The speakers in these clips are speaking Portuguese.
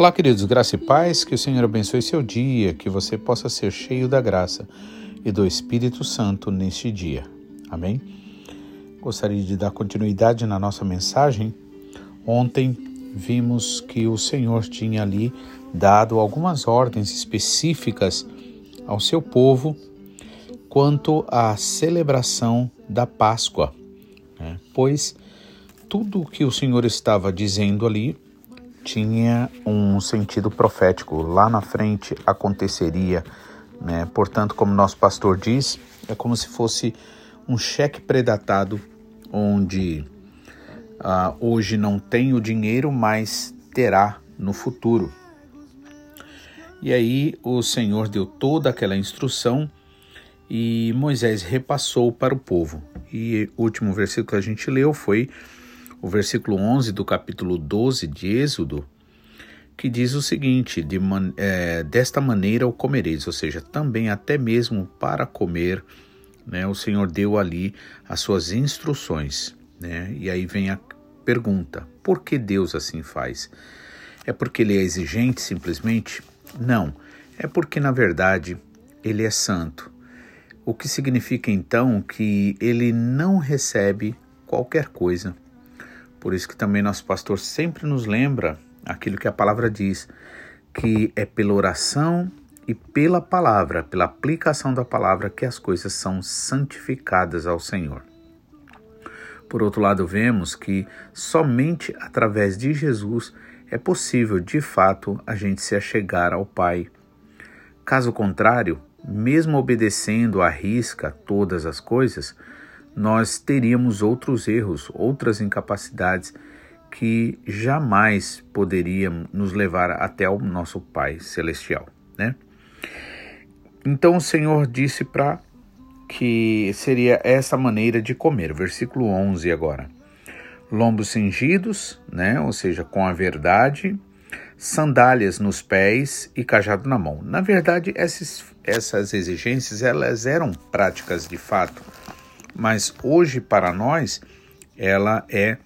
Olá, queridos, graça e paz, que o Senhor abençoe seu dia, que você possa ser cheio da graça e do Espírito Santo neste dia. Amém? Gostaria de dar continuidade na nossa mensagem. Ontem vimos que o Senhor tinha ali dado algumas ordens específicas ao seu povo quanto à celebração da Páscoa, né? pois tudo o que o Senhor estava dizendo ali tinha um sentido profético. Lá na frente aconteceria, né? Portanto, como nosso pastor diz, é como se fosse um cheque predatado, onde uh, hoje não tem o dinheiro, mas terá no futuro. E aí o Senhor deu toda aquela instrução e Moisés repassou para o povo. E o último versículo que a gente leu foi o versículo 11 do capítulo 12 de Êxodo, que diz o seguinte: de man, é, Desta maneira o comereis, ou seja, também até mesmo para comer, né, o Senhor deu ali as suas instruções. Né? E aí vem a pergunta: por que Deus assim faz? É porque ele é exigente simplesmente? Não, é porque na verdade ele é santo. O que significa então que ele não recebe qualquer coisa por isso que também nosso pastor sempre nos lembra aquilo que a palavra diz, que é pela oração e pela palavra, pela aplicação da palavra, que as coisas são santificadas ao Senhor. Por outro lado, vemos que somente através de Jesus é possível, de fato, a gente se achegar ao Pai. Caso contrário, mesmo obedecendo à risca todas as coisas, nós teríamos outros erros, outras incapacidades que jamais poderiam nos levar até o nosso Pai Celestial, né? Então o Senhor disse para que seria essa maneira de comer. Versículo 11 agora. Lombos cingidos, né? Ou seja, com a verdade, sandálias nos pés e cajado na mão. Na verdade, essas, essas exigências elas eram práticas de fato mas hoje para nós ela é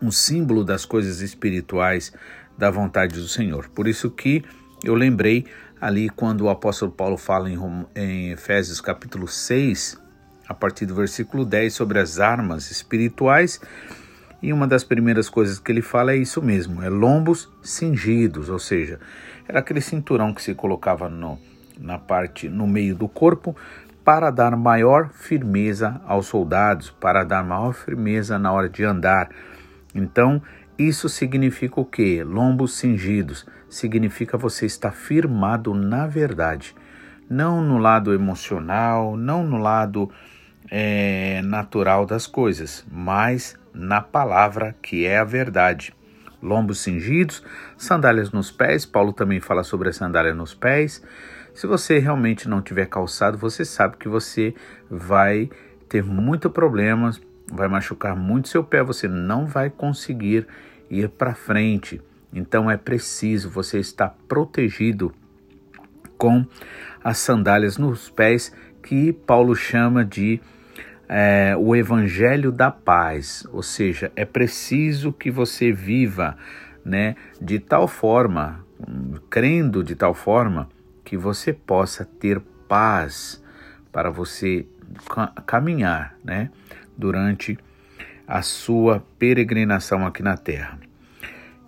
um símbolo das coisas espirituais da vontade do Senhor. Por isso que eu lembrei ali quando o apóstolo Paulo fala em, em Efésios capítulo 6, a partir do versículo 10, sobre as armas espirituais, e uma das primeiras coisas que ele fala é isso mesmo, é lombos cingidos, ou seja, era aquele cinturão que se colocava no, na parte no meio do corpo para dar maior firmeza aos soldados, para dar maior firmeza na hora de andar. Então, isso significa o quê? Lombos cingidos. Significa você estar firmado na verdade. Não no lado emocional, não no lado é, natural das coisas, mas na palavra que é a verdade. Lombos cingidos, sandálias nos pés. Paulo também fala sobre a sandália nos pés. Se você realmente não tiver calçado, você sabe que você vai ter muito problemas, vai machucar muito seu pé, você não vai conseguir ir para frente. Então é preciso você estar protegido com as sandálias nos pés, que Paulo chama de é, o evangelho da paz. Ou seja, é preciso que você viva né, de tal forma, crendo de tal forma, que você possa ter paz para você caminhar, né, durante a sua peregrinação aqui na terra.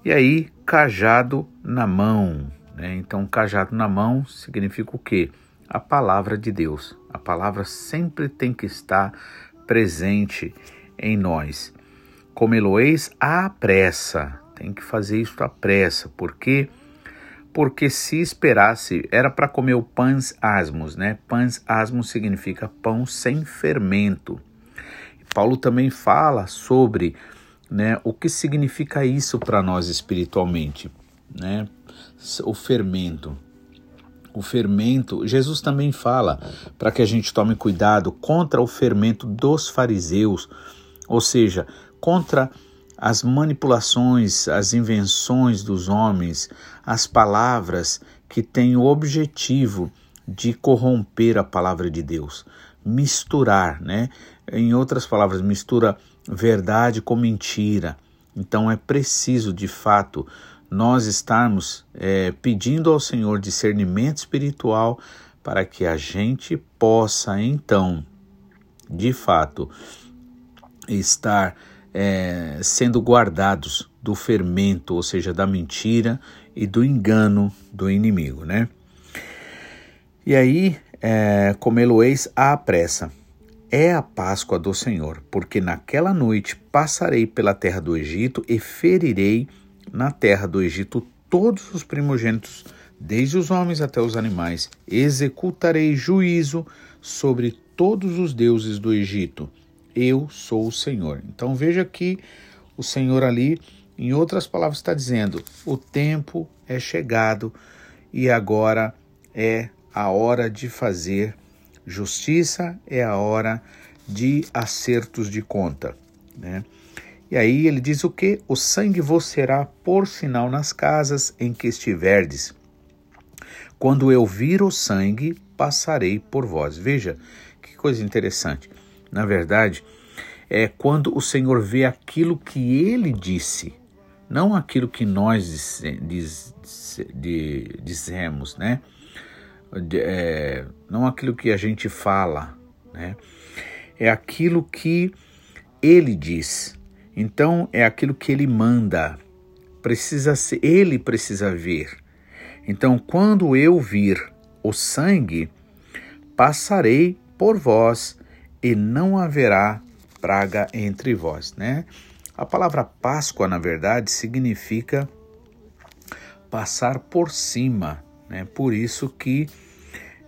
E aí, cajado na mão, né? Então, cajado na mão significa o quê? A palavra de Deus. A palavra sempre tem que estar presente em nós. Como Eloês, à pressa. Tem que fazer isso à pressa, porque porque se esperasse, era para comer o pães asmos, né? Pães asmos significa pão sem fermento. Paulo também fala sobre né, o que significa isso para nós espiritualmente, né? O fermento. O fermento, Jesus também fala para que a gente tome cuidado contra o fermento dos fariseus, ou seja, contra as manipulações, as invenções dos homens, as palavras que têm o objetivo de corromper a palavra de Deus, misturar, né? Em outras palavras, mistura verdade com mentira. Então é preciso, de fato, nós estarmos é, pedindo ao Senhor discernimento espiritual para que a gente possa então, de fato, estar é, sendo guardados do fermento, ou seja, da mentira e do engano do inimigo, né? E aí, é, comê-lo-eis à pressa. É a Páscoa do Senhor, porque naquela noite passarei pela terra do Egito e ferirei na terra do Egito todos os primogênitos, desde os homens até os animais. Executarei juízo sobre todos os deuses do Egito. Eu sou o Senhor. Então veja que o Senhor ali, em outras palavras, está dizendo: o tempo é chegado e agora é a hora de fazer justiça, é a hora de acertos de conta. Né? E aí ele diz o que? O sangue vos será por sinal nas casas em que estiverdes. Quando eu vir o sangue, passarei por vós. Veja que coisa interessante. Na verdade, é quando o Senhor vê aquilo que ele disse, não aquilo que nós diz, diz, diz, dizemos, né? é, não aquilo que a gente fala, né? É aquilo que ele diz. Então é aquilo que ele manda. Precisa ser, ele precisa ver. Então quando eu vir o sangue, passarei por vós e não haverá praga entre vós, né? A palavra Páscoa, na verdade, significa passar por cima, né? Por isso que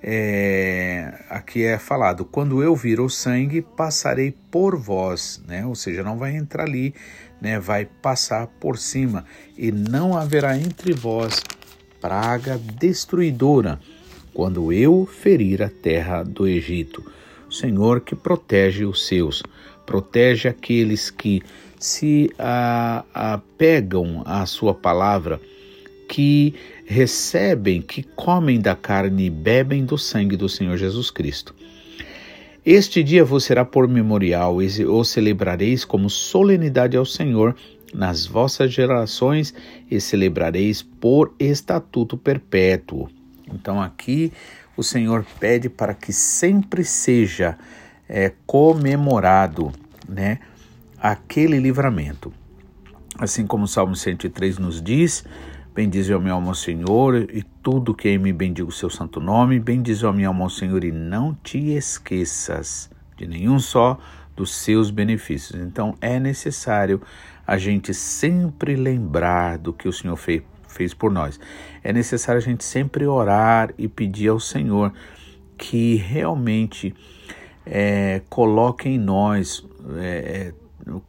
é, aqui é falado: quando eu vir o sangue, passarei por vós, né? Ou seja, não vai entrar ali, né? Vai passar por cima e não haverá entre vós praga destruidora quando eu ferir a terra do Egito. Senhor que protege os seus, protege aqueles que se apegam à sua palavra que recebem, que comem da carne e bebem do sangue do Senhor Jesus Cristo. Este dia vos será por memorial, e o celebrareis como solenidade ao Senhor nas vossas gerações, e celebrareis por estatuto perpétuo. Então aqui o Senhor pede para que sempre seja é, comemorado, né, aquele livramento. Assim como o Salmo 103 nos diz, Bendize a minha alma, Senhor, e tudo que me bendiga o seu santo nome. Bendize a minha alma, Senhor, e não te esqueças de nenhum só dos seus benefícios. Então é necessário a gente sempre lembrar do que o Senhor fez, fez por nós. É necessário a gente sempre orar e pedir ao Senhor que realmente é, coloque em nós, é, é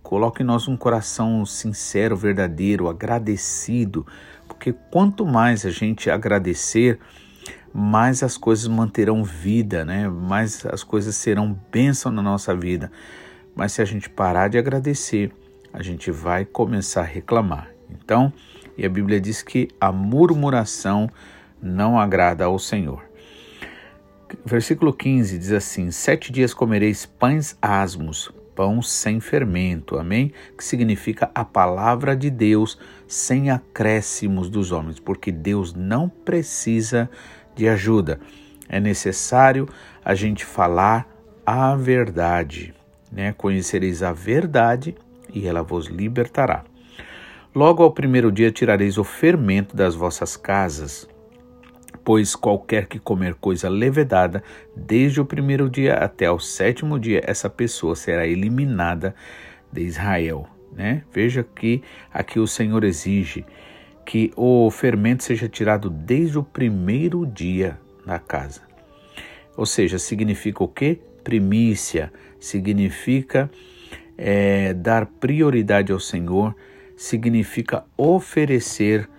coloque em nós um coração sincero, verdadeiro, agradecido porque quanto mais a gente agradecer, mais as coisas manterão vida, né? Mais as coisas serão bênção na nossa vida. Mas se a gente parar de agradecer, a gente vai começar a reclamar. Então, e a Bíblia diz que a murmuração não agrada ao Senhor. Versículo 15 diz assim: Sete dias comereis pães asmos, pão sem fermento, amém? Que significa a palavra de Deus sem acréscimos dos homens, porque Deus não precisa de ajuda. É necessário a gente falar a verdade, né? Conhecereis a verdade e ela vos libertará. Logo ao primeiro dia tirareis o fermento das vossas casas, Pois qualquer que comer coisa levedada, desde o primeiro dia até o sétimo dia, essa pessoa será eliminada de Israel. Né? Veja que aqui o Senhor exige que o fermento seja tirado desde o primeiro dia na casa. Ou seja, significa o que? Primícia, significa é, dar prioridade ao Senhor, significa oferecer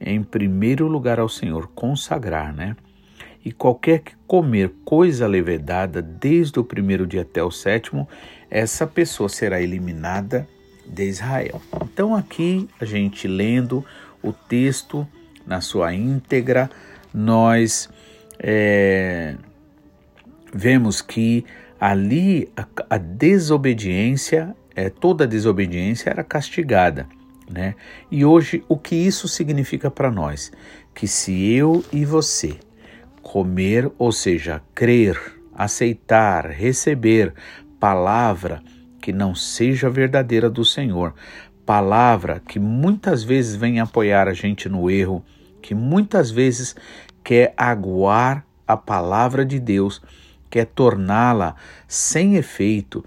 em primeiro lugar ao Senhor, consagrar, né? E qualquer que comer coisa levedada, desde o primeiro dia até o sétimo, essa pessoa será eliminada de Israel. Então, aqui, a gente lendo o texto na sua íntegra, nós é, vemos que ali a, a desobediência, é, toda desobediência era castigada. Né? E hoje o que isso significa para nós? Que se eu e você comer, ou seja, crer, aceitar, receber palavra que não seja verdadeira do Senhor, palavra que muitas vezes vem apoiar a gente no erro, que muitas vezes quer aguar a palavra de Deus, quer torná-la sem efeito,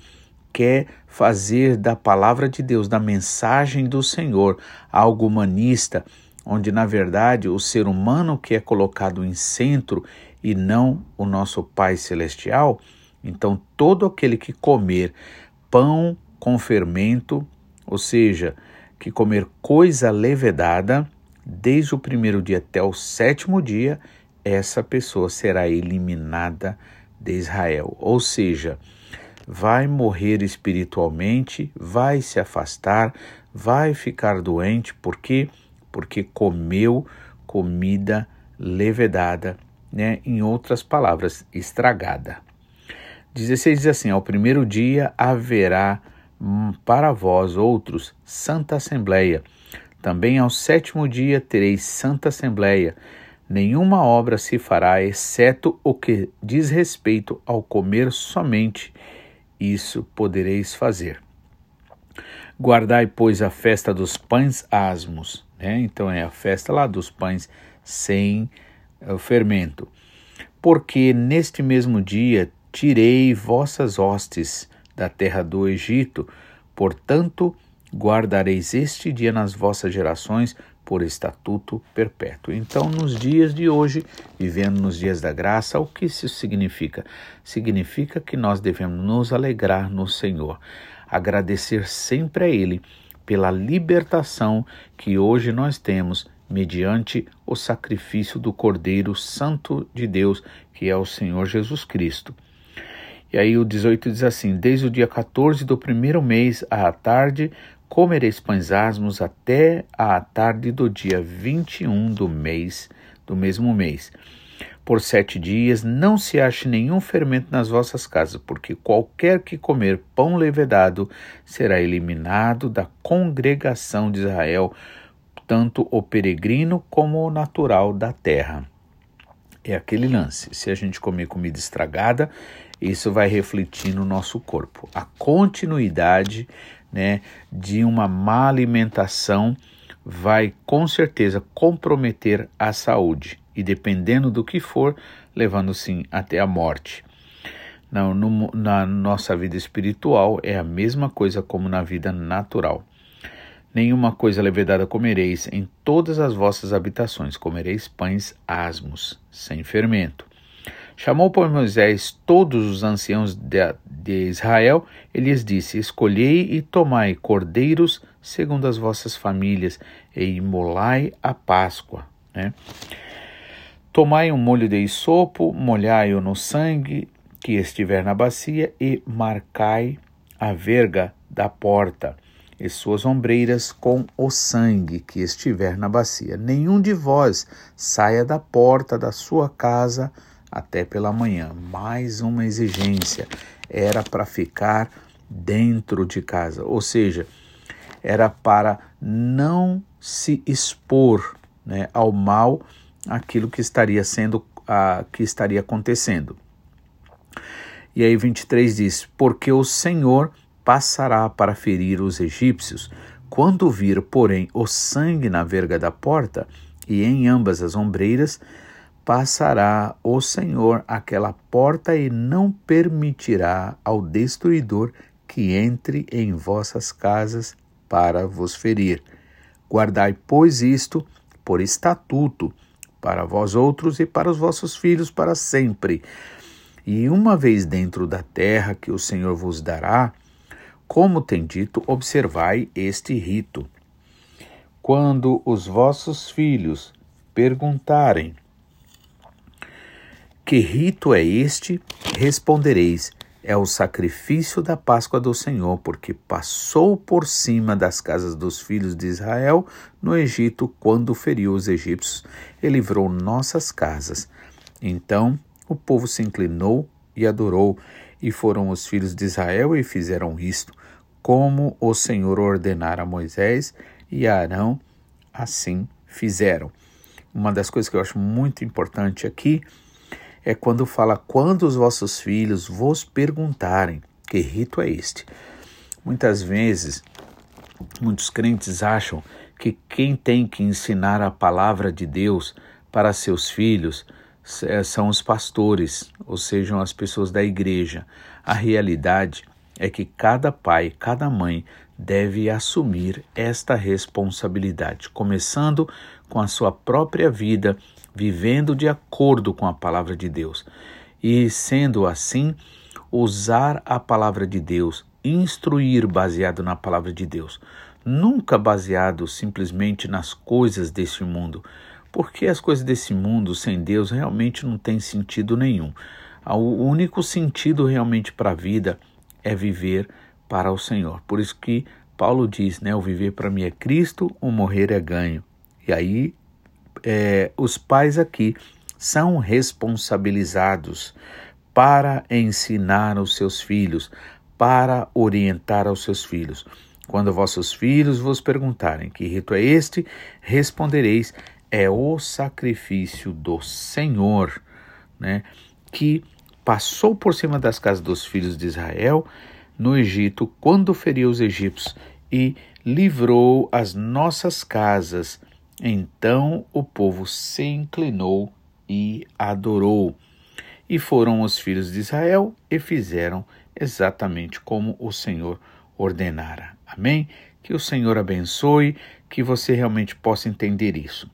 quer fazer da palavra de Deus, da mensagem do Senhor, algo humanista, onde na verdade o ser humano que é colocado em centro e não o nosso Pai Celestial, então todo aquele que comer pão com fermento, ou seja, que comer coisa levedada, desde o primeiro dia até o sétimo dia, essa pessoa será eliminada de Israel. Ou seja, vai morrer espiritualmente, vai se afastar, vai ficar doente, por quê? Porque comeu comida levedada, né? em outras palavras, estragada. 16 diz assim: Ao primeiro dia haverá hum, para vós outros santa assembleia. Também ao sétimo dia tereis santa assembleia. Nenhuma obra se fará, exceto o que diz respeito ao comer somente isso podereis fazer. Guardai, pois, a festa dos pães asmos, né? então é a festa lá dos pães sem uh, fermento. Porque neste mesmo dia tirei vossas hostes da terra do Egito, portanto, guardareis este dia nas vossas gerações por estatuto perpétuo. Então, nos dias de hoje, vivendo nos dias da graça, o que isso significa? Significa que nós devemos nos alegrar no Senhor, agradecer sempre a Ele pela libertação que hoje nós temos mediante o sacrifício do Cordeiro Santo de Deus, que é o Senhor Jesus Cristo. E aí o 18 diz assim: Desde o dia 14 do primeiro mês à tarde, comereis pães asmos até a tarde do dia 21 do mês, do mesmo mês. Por sete dias não se ache nenhum fermento nas vossas casas, porque qualquer que comer pão levedado será eliminado da congregação de Israel, tanto o peregrino como o natural da terra. É aquele lance. Se a gente comer comida estragada, isso vai refletir no nosso corpo. A continuidade né, de uma má alimentação vai com certeza comprometer a saúde e, dependendo do que for, levando sim até a morte. Na, no, na nossa vida espiritual é a mesma coisa como na vida natural. Nenhuma coisa levedada comereis em todas as vossas habitações, comereis pães asmos, sem fermento. Chamou, por Moisés, todos os anciãos de, de Israel e lhes disse: Escolhei e tomai cordeiros segundo as vossas famílias e imolai a Páscoa. Né? Tomai um molho de isopo, molhai-o no sangue que estiver na bacia e marcai a verga da porta e suas ombreiras com o sangue que estiver na bacia. Nenhum de vós saia da porta da sua casa até pela manhã. Mais uma exigência era para ficar dentro de casa, ou seja, era para não se expor né, ao mal aquilo que estaria sendo a, que estaria acontecendo. E aí 23 diz: Porque o Senhor passará para ferir os egípcios, quando vir, porém, o sangue na verga da porta e em ambas as ombreiras, passará o Senhor aquela porta e não permitirá ao destruidor que entre em vossas casas para vos ferir. Guardai, pois, isto por estatuto para vós outros e para os vossos filhos para sempre. E uma vez dentro da terra que o Senhor vos dará, como tem dito, observai este rito. Quando os vossos filhos perguntarem: que rito é este? Respondereis: é o sacrifício da Páscoa do Senhor, porque passou por cima das casas dos filhos de Israel no Egito quando feriu os egípcios e livrou nossas casas. Então o povo se inclinou e adorou, e foram os filhos de Israel e fizeram isto, como o Senhor ordenara a Moisés, E Arão assim fizeram. Uma das coisas que eu acho muito importante aqui é quando fala: quando os vossos filhos vos perguntarem, que rito é este? Muitas vezes, muitos crentes acham que quem tem que ensinar a palavra de Deus para seus filhos eh, são os pastores, ou sejam as pessoas da igreja. A realidade é que cada pai, cada mãe deve assumir esta responsabilidade, começando com a sua própria vida, vivendo de acordo com a palavra de Deus. E sendo assim, usar a palavra de Deus, instruir baseado na palavra de Deus, nunca baseado simplesmente nas coisas deste mundo, porque as coisas desse mundo sem Deus realmente não tem sentido nenhum. O único sentido realmente para a vida é viver para o Senhor. Por isso que Paulo diz, né, o viver para mim é Cristo, o morrer é ganho. E aí é, os pais aqui são responsabilizados para ensinar os seus filhos, para orientar aos seus filhos. Quando vossos filhos vos perguntarem que rito é este, respondereis: é o sacrifício do Senhor, né, que passou por cima das casas dos filhos de Israel no Egito quando feriu os egípcios e livrou as nossas casas. Então o povo se inclinou e adorou. E foram os filhos de Israel e fizeram exatamente como o Senhor ordenara. Amém? Que o Senhor abençoe, que você realmente possa entender isso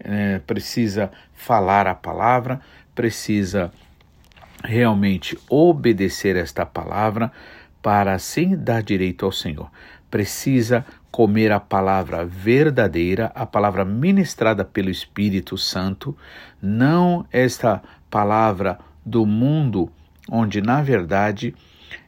é, precisa falar a palavra, precisa realmente obedecer esta palavra para assim dar direito ao Senhor. Precisa comer a palavra verdadeira, a palavra ministrada pelo Espírito Santo, não esta palavra do mundo, onde na verdade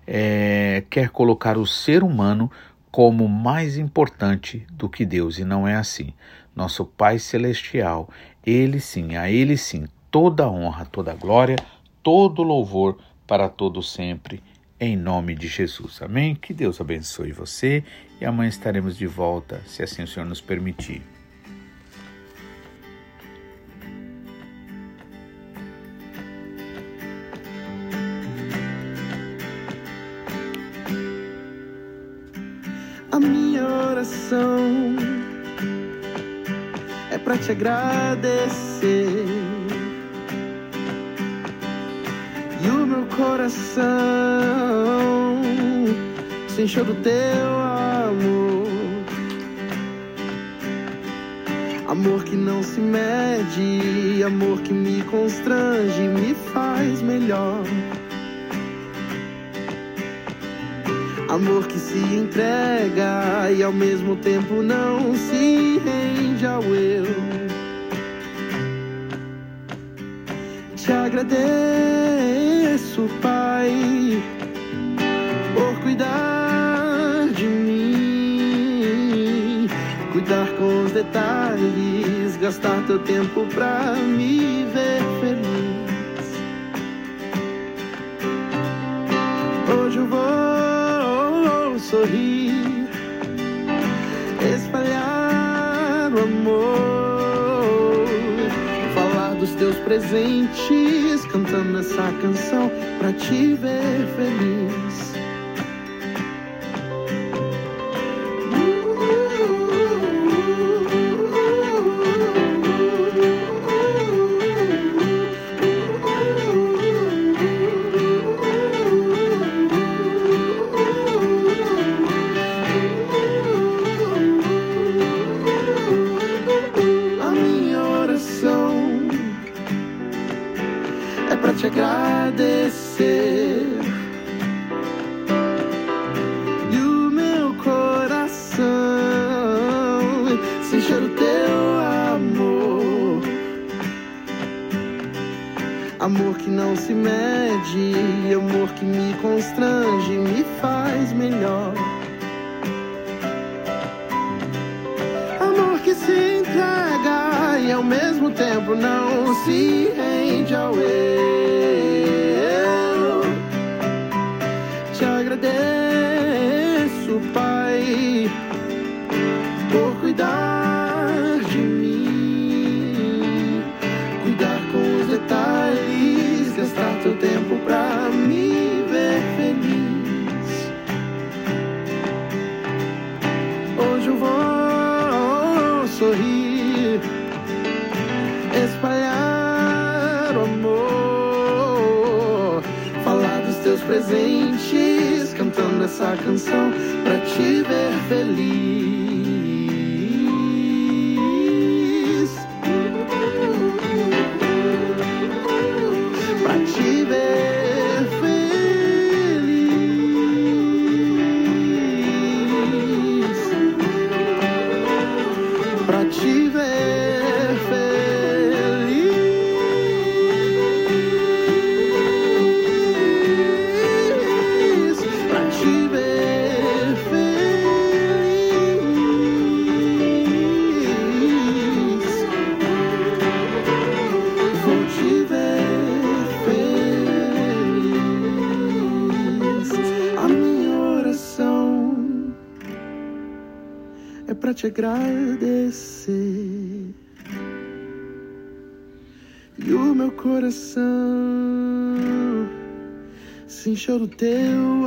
é, quer colocar o ser humano como mais importante do que Deus, e não é assim. Nosso Pai Celestial, Ele sim, a Ele sim, toda honra, toda glória, todo louvor para todo sempre, em nome de Jesus. Amém? Que Deus abençoe você e amanhã estaremos de volta, se assim o Senhor nos permitir. A minha oração para te agradecer. Se do teu amor. Amor que não se mede, amor que me constrange, me faz melhor. Amor que se entrega e ao mesmo tempo não se rende ao eu. Te agradeço, detalhes, gastar teu tempo pra me ver feliz. Hoje eu vou sorrir, espalhar o amor, falar dos teus presentes, cantando essa canção pra te ver feliz. Que não se mede, amor que me constrange, me faz melhor. Amor que se entrega e ao mesmo tempo não se rende ao erro. 放松。agradecer. E o meu coração se encheu do teu